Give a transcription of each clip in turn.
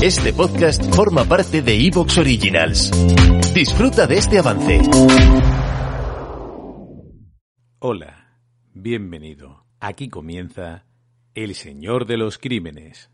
Este podcast forma parte de Evox Originals. Disfruta de este avance. Hola, bienvenido. Aquí comienza El Señor de los Crímenes.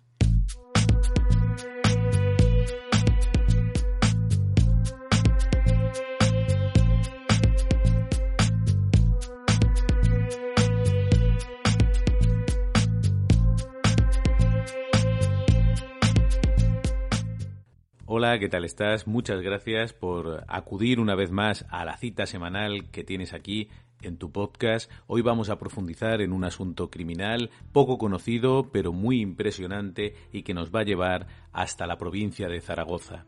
Hola, ¿qué tal estás? Muchas gracias por acudir una vez más a la cita semanal que tienes aquí en tu podcast. Hoy vamos a profundizar en un asunto criminal poco conocido, pero muy impresionante y que nos va a llevar hasta la provincia de Zaragoza.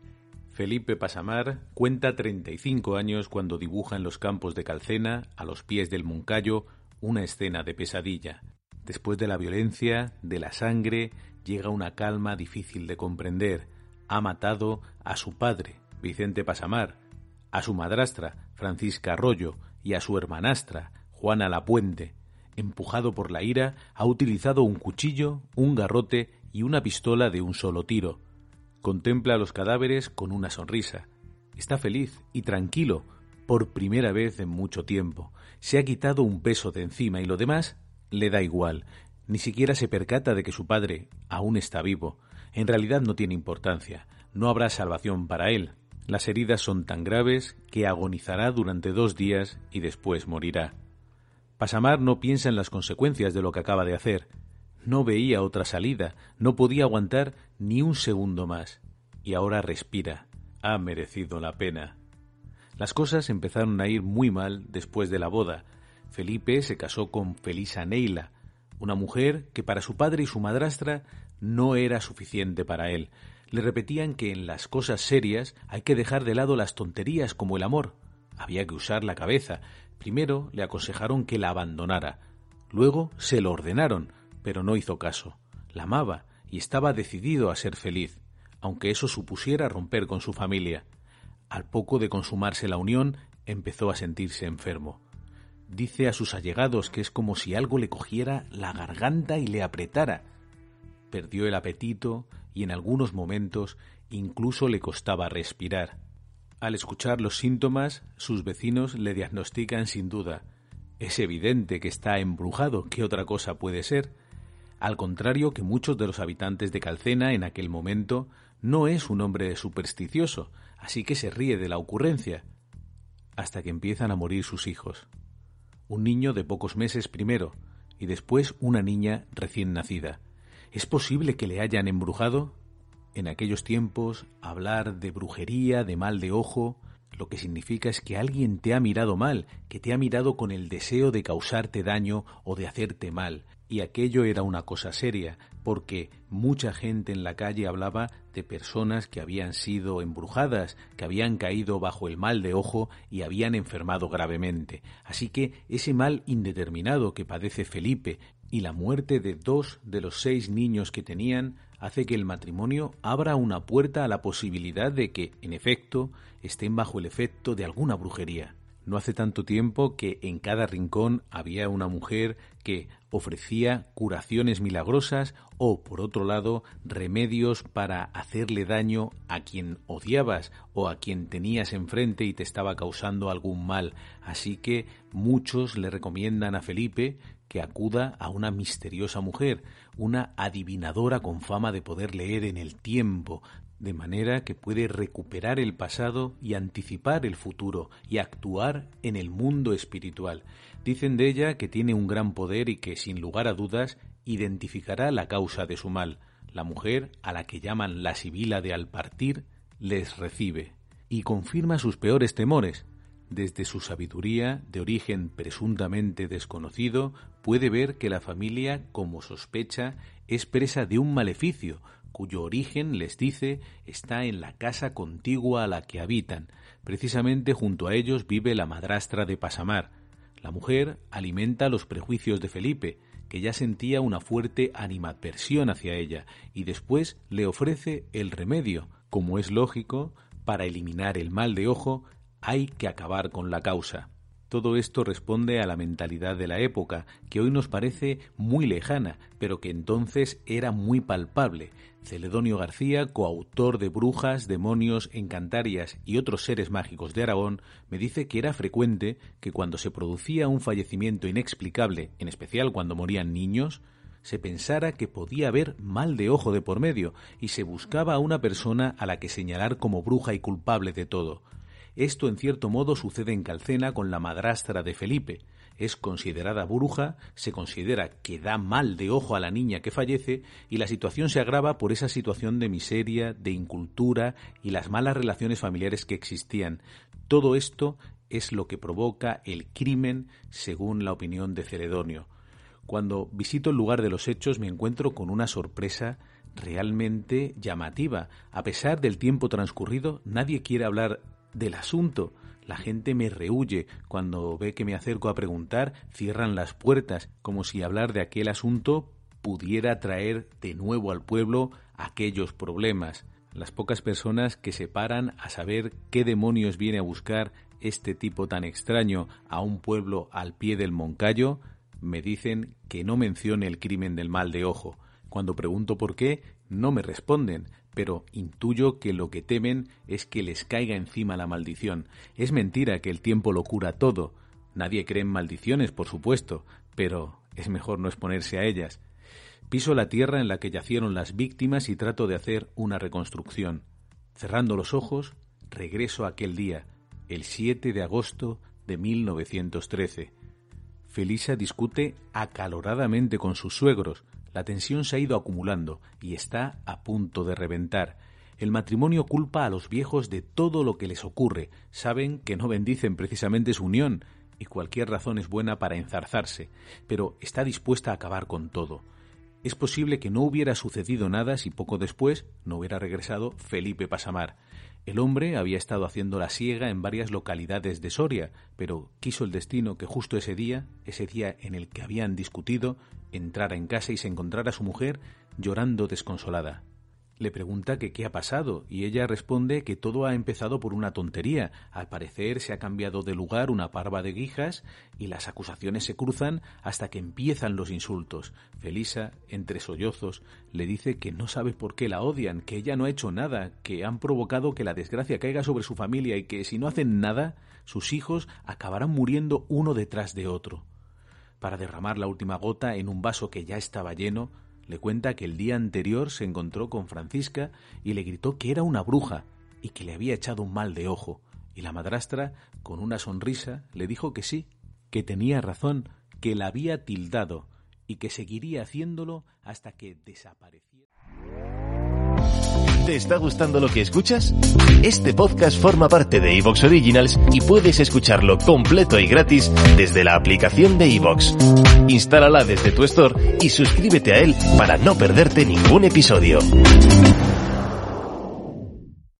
Felipe Pasamar cuenta 35 años cuando dibuja en los campos de Calcena, a los pies del Moncayo, una escena de pesadilla. Después de la violencia, de la sangre, llega una calma difícil de comprender ha matado a su padre, Vicente Pasamar, a su madrastra, Francisca Arroyo, y a su hermanastra, Juana Lapuente. Empujado por la ira, ha utilizado un cuchillo, un garrote y una pistola de un solo tiro. Contempla los cadáveres con una sonrisa. Está feliz y tranquilo, por primera vez en mucho tiempo. Se ha quitado un peso de encima y lo demás le da igual. Ni siquiera se percata de que su padre aún está vivo en realidad no tiene importancia. No habrá salvación para él. Las heridas son tan graves que agonizará durante dos días y después morirá. Pasamar no piensa en las consecuencias de lo que acaba de hacer. No veía otra salida, no podía aguantar ni un segundo más. Y ahora respira. Ha merecido la pena. Las cosas empezaron a ir muy mal después de la boda. Felipe se casó con Felisa Neila, una mujer que para su padre y su madrastra no era suficiente para él. Le repetían que en las cosas serias hay que dejar de lado las tonterías como el amor. Había que usar la cabeza. Primero le aconsejaron que la abandonara. Luego se lo ordenaron, pero no hizo caso. La amaba y estaba decidido a ser feliz, aunque eso supusiera romper con su familia. Al poco de consumarse la unión, empezó a sentirse enfermo. Dice a sus allegados que es como si algo le cogiera la garganta y le apretara perdió el apetito y en algunos momentos incluso le costaba respirar. Al escuchar los síntomas, sus vecinos le diagnostican sin duda. Es evidente que está embrujado, ¿qué otra cosa puede ser? Al contrario que muchos de los habitantes de Calcena en aquel momento, no es un hombre supersticioso, así que se ríe de la ocurrencia, hasta que empiezan a morir sus hijos. Un niño de pocos meses primero, y después una niña recién nacida. ¿Es posible que le hayan embrujado? En aquellos tiempos, hablar de brujería, de mal de ojo, lo que significa es que alguien te ha mirado mal, que te ha mirado con el deseo de causarte daño o de hacerte mal. Y aquello era una cosa seria, porque mucha gente en la calle hablaba de personas que habían sido embrujadas, que habían caído bajo el mal de ojo y habían enfermado gravemente. Así que ese mal indeterminado que padece Felipe y la muerte de dos de los seis niños que tenían hace que el matrimonio abra una puerta a la posibilidad de que, en efecto, estén bajo el efecto de alguna brujería. No hace tanto tiempo que en cada rincón había una mujer que ofrecía curaciones milagrosas o, por otro lado, remedios para hacerle daño a quien odiabas o a quien tenías enfrente y te estaba causando algún mal. Así que muchos le recomiendan a Felipe que acuda a una misteriosa mujer, una adivinadora con fama de poder leer en el tiempo, de manera que puede recuperar el pasado y anticipar el futuro y actuar en el mundo espiritual. Dicen de ella que tiene un gran poder y que, sin lugar a dudas, identificará la causa de su mal. La mujer, a la que llaman la Sibila de al partir, les recibe y confirma sus peores temores, desde su sabiduría, de origen presuntamente desconocido, puede ver que la familia, como sospecha, es presa de un maleficio, cuyo origen, les dice, está en la casa contigua a la que habitan. Precisamente junto a ellos vive la madrastra de Pasamar. La mujer alimenta los prejuicios de Felipe, que ya sentía una fuerte animadversión hacia ella, y después le ofrece el remedio, como es lógico, para eliminar el mal de ojo hay que acabar con la causa. Todo esto responde a la mentalidad de la época, que hoy nos parece muy lejana, pero que entonces era muy palpable. Celedonio García, coautor de Brujas, Demonios, Encantarias y otros seres mágicos de Aragón, me dice que era frecuente que cuando se producía un fallecimiento inexplicable, en especial cuando morían niños, se pensara que podía haber mal de ojo de por medio y se buscaba a una persona a la que señalar como bruja y culpable de todo. Esto en cierto modo sucede en Calcena con la madrastra de Felipe. Es considerada bruja, se considera que da mal de ojo a la niña que fallece y la situación se agrava por esa situación de miseria, de incultura y las malas relaciones familiares que existían. Todo esto es lo que provoca el crimen según la opinión de Celedonio. Cuando visito el lugar de los hechos me encuentro con una sorpresa realmente llamativa. A pesar del tiempo transcurrido, nadie quiere hablar del asunto. La gente me rehuye. Cuando ve que me acerco a preguntar, cierran las puertas, como si hablar de aquel asunto pudiera traer de nuevo al pueblo aquellos problemas. Las pocas personas que se paran a saber qué demonios viene a buscar este tipo tan extraño a un pueblo al pie del Moncayo, me dicen que no mencione el crimen del mal de ojo. Cuando pregunto por qué, no me responden, pero intuyo que lo que temen es que les caiga encima la maldición. Es mentira que el tiempo lo cura todo. Nadie cree en maldiciones, por supuesto, pero es mejor no exponerse a ellas. Piso la tierra en la que yacieron las víctimas y trato de hacer una reconstrucción. Cerrando los ojos, regreso a aquel día, el 7 de agosto de 1913. Felisa discute acaloradamente con sus suegros, la tensión se ha ido acumulando y está a punto de reventar. El matrimonio culpa a los viejos de todo lo que les ocurre. Saben que no bendicen precisamente su unión y cualquier razón es buena para enzarzarse, pero está dispuesta a acabar con todo. Es posible que no hubiera sucedido nada si poco después no hubiera regresado Felipe Pasamar. El hombre había estado haciendo la siega en varias localidades de Soria, pero quiso el destino que justo ese día, ese día en el que habían discutido, entrara en casa y se encontrara su mujer llorando desconsolada. Le pregunta que qué ha pasado y ella responde que todo ha empezado por una tontería. Al parecer se ha cambiado de lugar una parva de guijas y las acusaciones se cruzan hasta que empiezan los insultos. Felisa, entre sollozos, le dice que no sabe por qué la odian, que ella no ha hecho nada, que han provocado que la desgracia caiga sobre su familia y que si no hacen nada, sus hijos acabarán muriendo uno detrás de otro. Para derramar la última gota en un vaso que ya estaba lleno, le cuenta que el día anterior se encontró con Francisca y le gritó que era una bruja y que le había echado un mal de ojo. Y la madrastra, con una sonrisa, le dijo que sí, que tenía razón, que la había tildado y que seguiría haciéndolo hasta que desapareciera. ¿Te está gustando lo que escuchas? Este podcast forma parte de Evox Originals y puedes escucharlo completo y gratis desde la aplicación de Evox. Instálala desde tu store y suscríbete a él para no perderte ningún episodio.